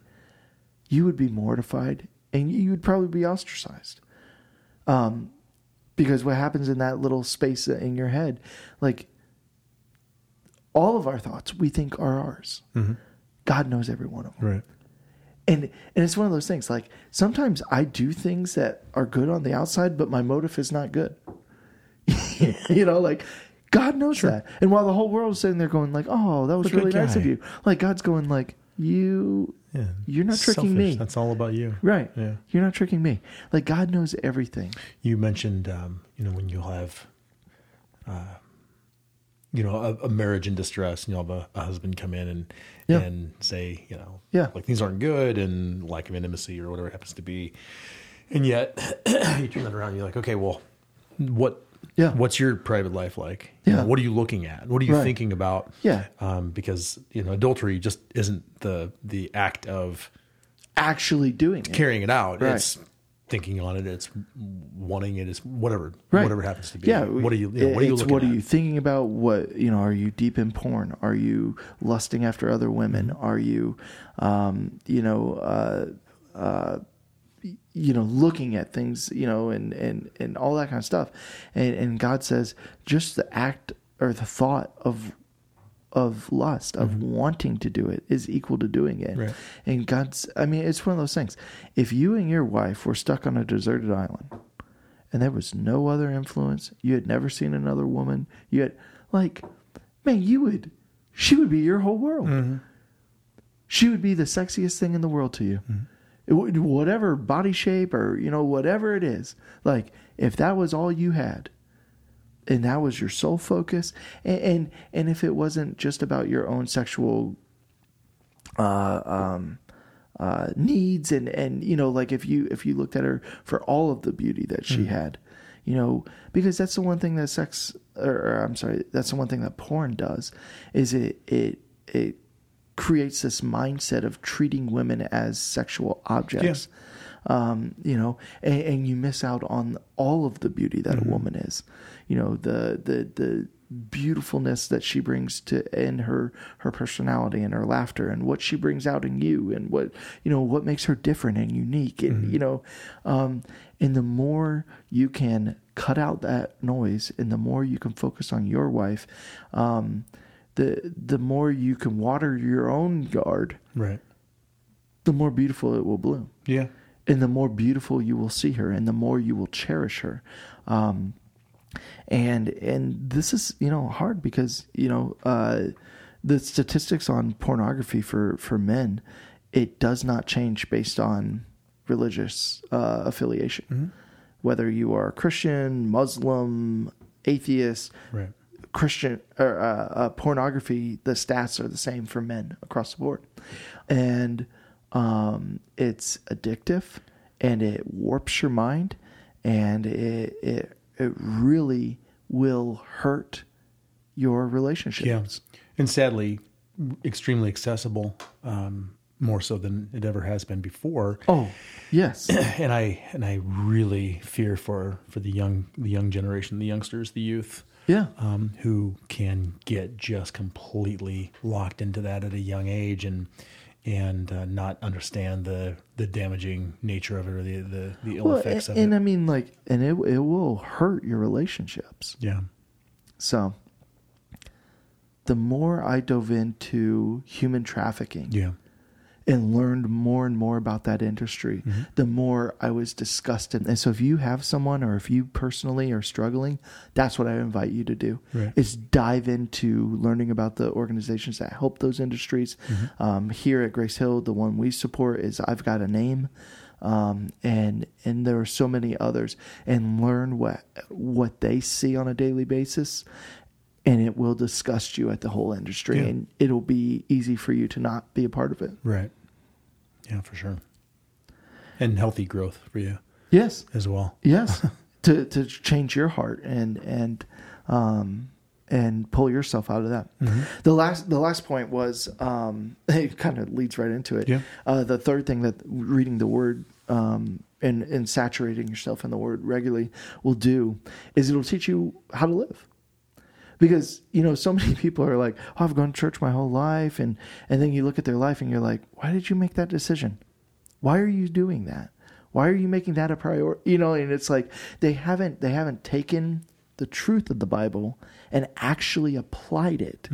you would be mortified and you would probably be ostracized. Um because what happens in that little space in your head like all of our thoughts we think are ours. God knows every one of them. Right. and and it's one of those things like sometimes i do things that are good on the outside but my motive is not good. You know like god knows that. And while the whole world is sitting there going like oh that was really nice of you like god's going like you Yeah. you're not tricking Selfish. me That's all about you. right Yeah. you're not tricking me like god knows everything You mentioned, um, you know, when you'll have, uh, you know, a, a marriage in distress, and you'll have a, a husband come in and Yeah. and say, you know, Yeah. like things aren't good, and lack of intimacy or whatever it happens to be, and yet you turn that around, and you're like, okay, well, what? Yeah. What's your private life like? You know, what are you looking at? What are you Right. thinking about? Yeah. Um, because you know, adultery just isn't the the act of actually doing it carrying it out. Right. It's thinking on it. It's wanting it. It's whatever, Right. whatever happens to be. Yeah. What are you? you know, what are you looking what at? are you thinking about? What you know? Are you deep in porn? Are you lusting after other women? Mm-hmm. Are you, um, you know, uh, uh, you know, looking at things, you know, and and and all that kind of stuff? And and God says, just the act or the thought of of lust of wanting to do it is equal to doing it Mm-hmm. Right. and god's i mean it's one of those things if you and your wife were stuck on a deserted island and there was no other influence. You had never seen another woman. You had like, man, you would, she would be your whole world. She would be the sexiest thing in the world to you. Would, whatever body shape or you know whatever it is. Like if that was all you had, and that was your sole focus, and and, and if it wasn't just about your own sexual uh, um, uh, needs and and you know like if you if you looked at her for all of the beauty that she had you know because that's the one thing that sex or, or i'm sorry that's the one thing that porn does is it it it creates this mindset of treating women as sexual objects. Um, you know, and, and you miss out on all of the beauty that a woman is. You know, the the the beautifulness that she brings to in her her personality and her laughter and what she brings out in you and what you know what makes her different and unique and you know um and the more you can cut out that noise and the more you can focus on your wife um the the more you can water your own yard Right. the more beautiful it will bloom Yeah. and the more beautiful you will see her and the more you will cherish her um, and and this is you know hard because you know uh, the statistics on pornography for for men it does not change based on religious uh, affiliation, whether you are Christian, Muslim, atheist, Right. Christian or uh, uh, pornography, the stats are the same for men across the board, and um, it's addictive, and it warps your mind, and it it it really will hurt your relationships. Yeah. And sadly, extremely accessible, um, more so than it ever has been before. Oh, yes, and I and I really fear for for the young the young generation, the youngsters, the youth, yeah, um, who can get just completely locked into that at a young age and and uh, not understand the the damaging nature of it or the the, the ill well, effects and, of it. and. I mean, like, and it it will hurt your relationships. yeah, So, the more I dove into human trafficking, yeah, and learned more and more about that industry, Mm-hmm. the more I was disgusted. And so, if you have someone, or if you personally are struggling, that's what I invite you to do: Right. is dive into learning about the organizations that help those industries. Mm-hmm. Um, here at Grace Hill, the one we support is I've Got a Name, um, and and there are so many others. And learn what what they see on a daily basis. And it will disgust you at the whole industry, Yeah. and it'll be easy for you to not be a part of it. right, yeah, for sure, and healthy growth for you Yes, as well. yes, to to change your heart and and um and pull yourself out of that. Mm-hmm. The last the last point was um it kind of leads right into it. Yeah. Uh, the third thing that reading the word um and and saturating yourself in the word regularly will do is it'll teach you how to live. Because you know, so many people are like, "Oh, I've gone to church my whole life," and and then you look at their life and you're like, "Why did you make that decision? Why are you doing that? Why are you making that a priority?" You know, and it's like they haven't they haven't taken the truth of the Bible and actually applied it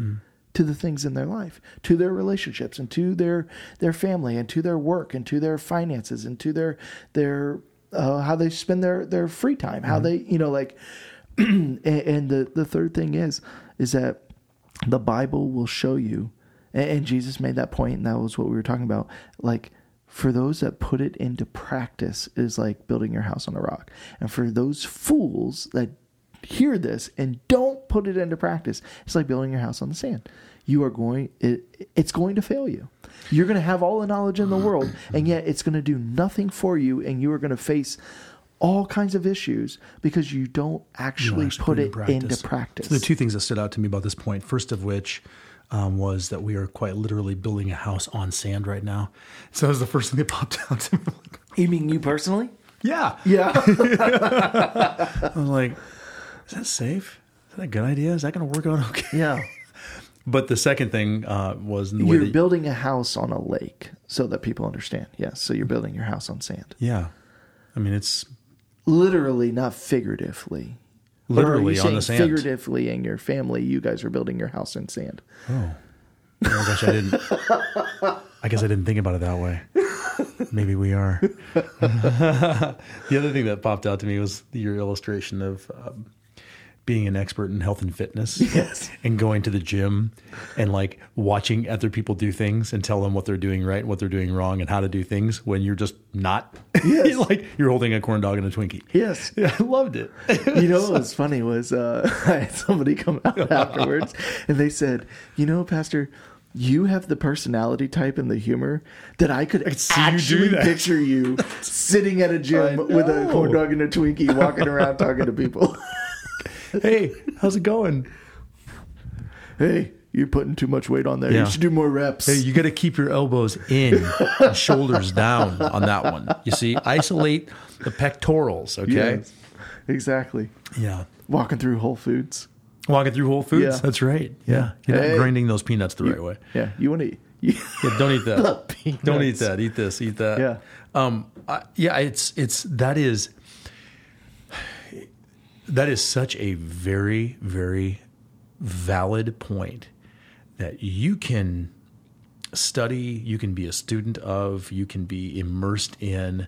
to the things in their life, to their relationships, and to their their family, and to their work, and to their finances, and to their their uh, how they spend their their free time, how they you know like and, and the the third thing is is that the Bible will show you, and, and Jesus made that point, and that was what we were talking about. Like for those that put it into practice, is like building your house on a rock, and for those fools that hear this and don't put it into practice, it's like building your house on the sand. You are going it it's going to fail you. You're going to have all the knowledge in the world and yet it's going to do nothing for you and you are going to face all kinds of issues because you don't actually actually put put it it in into practice. practice. So the two things that stood out to me about this point, first of which um, was that we are quite literally building a house on sand right now. So that was the first thing that popped out to me. I'm you mean you personally? yeah. Yeah. I was like, is that safe? Is that a good idea? Is that going to work out okay? yeah. But the second thing uh, was the way You're that, building a house on a lake so that people understand. Yes. So you're building your house on sand. yeah. I mean, it's Literally, not figuratively. Literally on the sand. Figuratively, in your family, you guys are building your house in sand. Oh, oh gosh, I didn't. I guess I didn't think about it that way. Maybe we are. the other thing that popped out to me was your illustration of um, being an expert in health and fitness. Yes. And going to the gym and like watching other people do things and tell them what they're doing right, what they're doing wrong, and how to do things when you're just not. Yes. like you're holding a corn dog and a Twinkie. Yes. Yeah, I loved it. You know what was funny was uh, I had somebody come out afterwards and they said, "You know, Pastor, you have the personality type and the humor that I could see you do actually that." picture you sitting at a gym with a corn dog and a Twinkie, walking around talking to people. Hey, how's it going? hey, you're putting too much weight on there. Yeah. You should do more reps. Hey, you got to keep your elbows in, and shoulders down on that one. You see, isolate the pectorals. Okay. Yes, exactly. Yeah. Walking through Whole Foods. Walking through Whole Foods. Yeah. That's right. Yeah. You're not grinding those peanuts the right way. Yeah, you want to eat. You, Yeah, don't eat that. Don't eat that. Eat this. Eat that. Yeah. Um. I, yeah. It's it's that is that is such a very very valid point that you can study, you can be a student of, you can be immersed in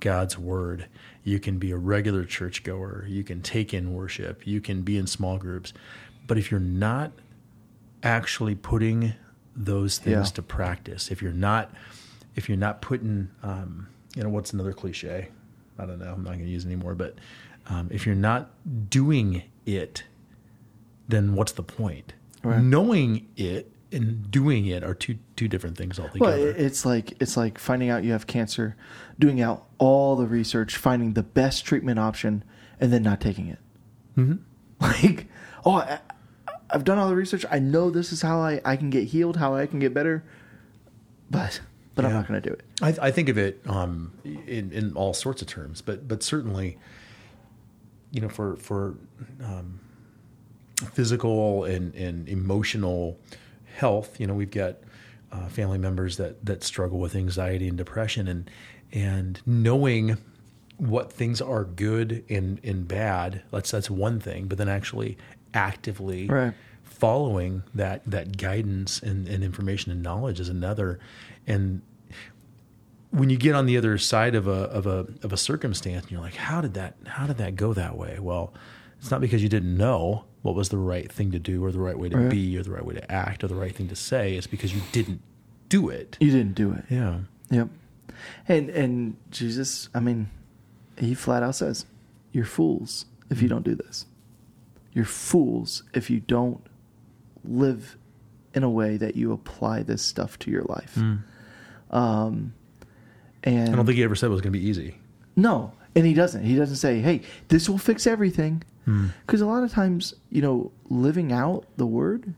God's word. You can be a regular churchgoer. You can take in worship. You can be in small groups. But if you're not actually putting those things Yeah. to practice, if you're not if you're not putting um, you know, what's another cliche? I don't know. I'm not going to use anymore. But um, if you're not doing it, then what's the point? Right. Knowing it and doing it are two two different things Well, altogether. it- it's like it's like finding out you have cancer, doing out all the research, finding the best treatment option, and then not taking it. hmm Like, oh, I, I've done all the research. I know this is how I, I can get healed, how I can get better, but but I'm not going to do it. I, I think of it um, in in all sorts of terms, but but certainly, you know, for for um, physical and and emotional health, you know, we've got uh, family members that that struggle with anxiety and depression, and and knowing what things are good and and bad. That's that's one thing, but then actually actively Right. following that that guidance and, and information and knowledge is another and when you get on the other side of a of a of a circumstance and you're like how did that how did that go that way well it's not because you didn't know what was the right thing to do or the right way to Right. be or the right way to act or the right thing to say it's because you didn't do it You didn't do it. yeah Yep. And and Jesus, I mean, he flat out says, "You're fools if you don't do this. You're fools if you don't live in a way that you apply this stuff to your life." Um, and i don't think he ever said it was going to be easy no, and he doesn't. He doesn't say, "Hey, this will fix everything," Hmm. because a lot of times, you know, living out the word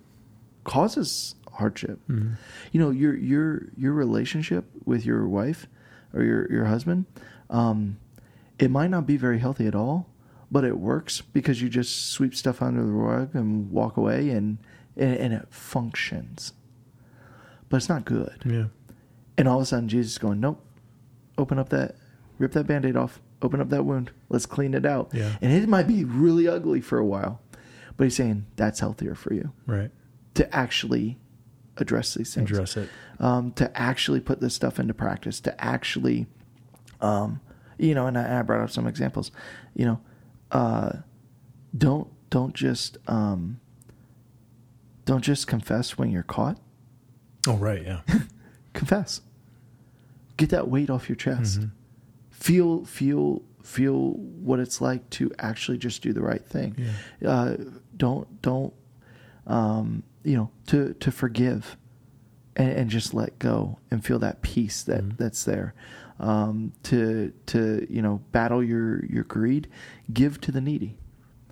causes hardship. Hmm. You know, your your your relationship with your wife or your your husband, um, it might not be very healthy at all, but it works because you just sweep stuff under the rug and walk away, and and, and it functions. But it's not good. yeah And all of a sudden, Jesus is going, nope, open up that, rip that band aid off, open up that wound, let's clean it out. Yeah. And it might be really ugly for a while, but he's saying that's healthier for you. Right. To actually address these things, address it. Um, to actually put this stuff into practice, to actually, um, you know, and I, I brought up some examples, you know, uh, don't don't just um, don't just confess when you're caught. Oh right yeah. Confess get that weight off your chest. Mhm. feel feel feel what it's like to actually just do the right thing. Uh, don't don't um, you know to to forgive and, and just let go and feel that peace that Mhm. that's there. Um, to to you know battle your your greed give to the needy.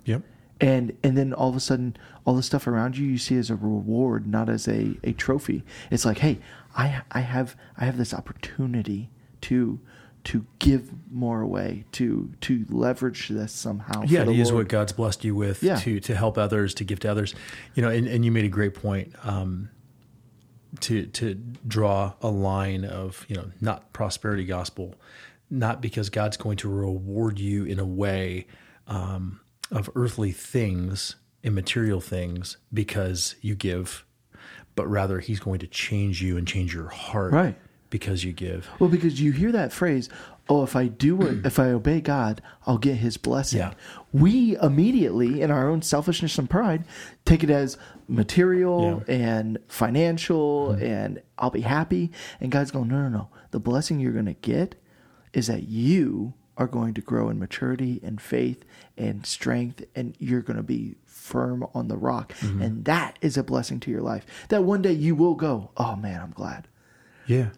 Yep. And and then all of a sudden all the stuff around you you see as a reward not as a, a trophy. It's like hey i i have i have this opportunity to to give more away to to leverage this somehow yeah to the use Lord. what god's blessed you with Yeah. to to help others to give to others you know and, and you made a great point um to to draw a line of you know not prosperity gospel not because god's going to reward you in a way um of earthly things and material things because you give but rather he's going to change you and change your heart Right. because you give well because you hear that phrase oh if i do it if i obey god i'll get his blessing Yeah. we immediately in our own selfishness and pride take it as material Yeah. and financial mm-hmm. and i'll be happy and god's going no no no the blessing you're going to get is that you are going to grow in maturity and faith and strength and you're going to be firm on the rock. Mm-hmm. And that is a blessing to your life. That one day you will go oh man i'm glad. Yeah.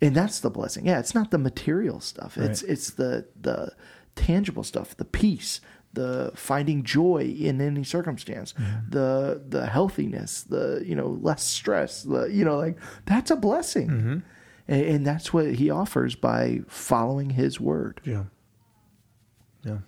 And that's the blessing. Yeah it's not the material stuff. It's Right. it's the the tangible stuff the peace the finding joy in any circumstance mm-hmm. the the healthiness the you know less stress the you know like that's a blessing. Mm-hmm. And, and that's what he offers by following his word. Yeah. Yeah.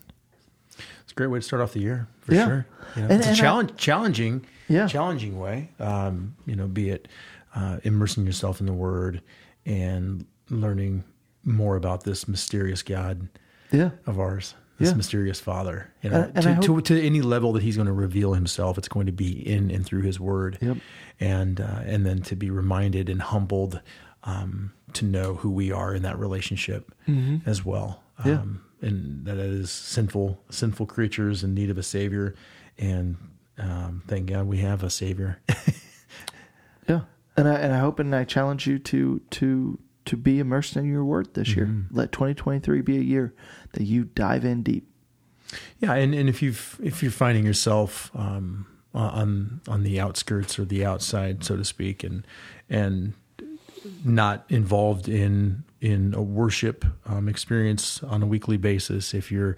It's a great way to start off the year for Yeah. sure. You know, And- it's a and I- challenge, challenging, Yeah. challenging way. Um, you know, be it uh, immersing yourself in the Word and learning more about this mysterious God yeah of ours, this Yeah. mysterious Father. You know, And- and to, I to, to any level that He's going to reveal Himself, it's going to be in and through His Word. Yep. And uh, and then to be reminded and humbled um, to know who we are in that relationship as well. Mm-hmm. Yeah. And that it is sinful, sinful creatures in need of a savior. And um, thank God we have a savior. Yeah, and I and I hope and I challenge you to to to be immersed in your word this year. Let 2023 be a year that you dive in deep. Yeah, and, and if you've if you're finding yourself um, on on the outskirts or the outside, so to speak, and and not involved in in a worship um, experience on a weekly basis, if you're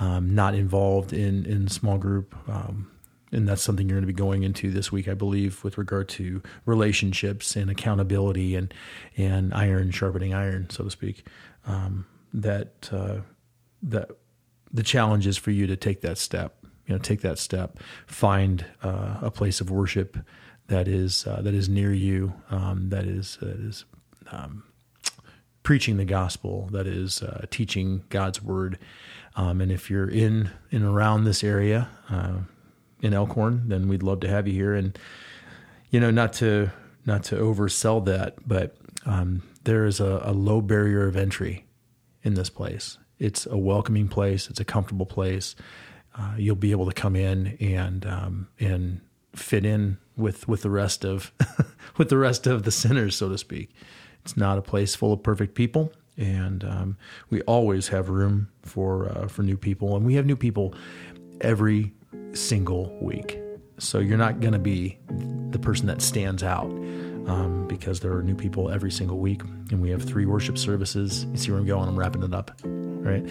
um, not involved in in small group, um, and that's something you're going to be going into this week, I believe, with regard to relationships and accountability and and iron sharpening iron, so to speak. Um, that uh, that the challenge is for you to take that step. You know, take that step. Find uh, a place of worship that is uh, that is near you. Um, that is that is um, preaching the gospel. That is uh, teaching God's word. Um, and if you're in and around this area uh, in Elkhorn, then we'd love to have you here. And you know, not to not to oversell that, but um, there is a, a low barrier of entry in this place. It's a welcoming place. It's a comfortable place. Uh, you'll be able to come in and um, and fit in with with the rest of with the rest of the sinners, so to speak. It's not a place full of perfect people, and um, we always have room for uh, for new people, and we have new people every single week. So you're not going to be the person that stands out um, because there are new people every single week, and we have three worship services. You see where I'm going? I'm wrapping it up, right?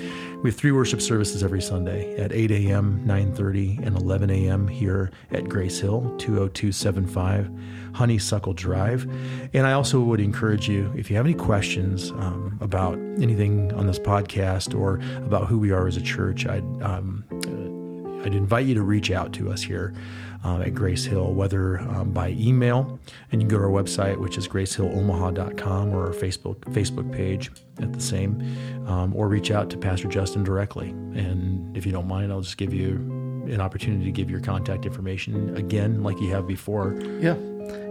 We have three worship services every Sunday at 8 a.m., 9:30, and 11 a.m. here at Grace Hill, 20275 Honeysuckle Drive. And I also would encourage you, if you have any questions um, about anything on this podcast or about who we are as a church, I'd um, I'd invite you to reach out to us here um, at Grace Hill, whether um, by email, and you can go to our website, which is gracehillomaha.com, or our Facebook Facebook page at the same, um, or reach out to Pastor Justin directly. And if you don't mind, I'll just give you an opportunity to give your contact information again, like you have before. Yeah.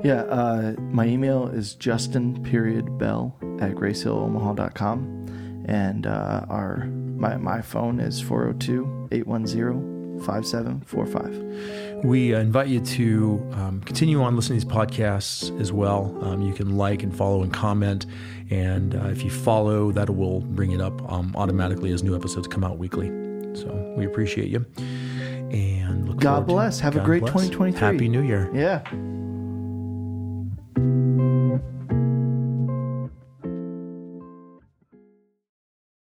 Yeah. Uh, my email is Justin period Bell at gracehillomaha.com. And uh, our my, my phone is 402 810 5745. We uh, invite you to um, continue on listening to these podcasts as well. Um, you can like and follow and comment. And uh, if you follow, that will bring it up um, automatically as new episodes come out weekly. So we appreciate you. And look God forward to- bless. Have a great bless. 2023. Happy New Year. Yeah.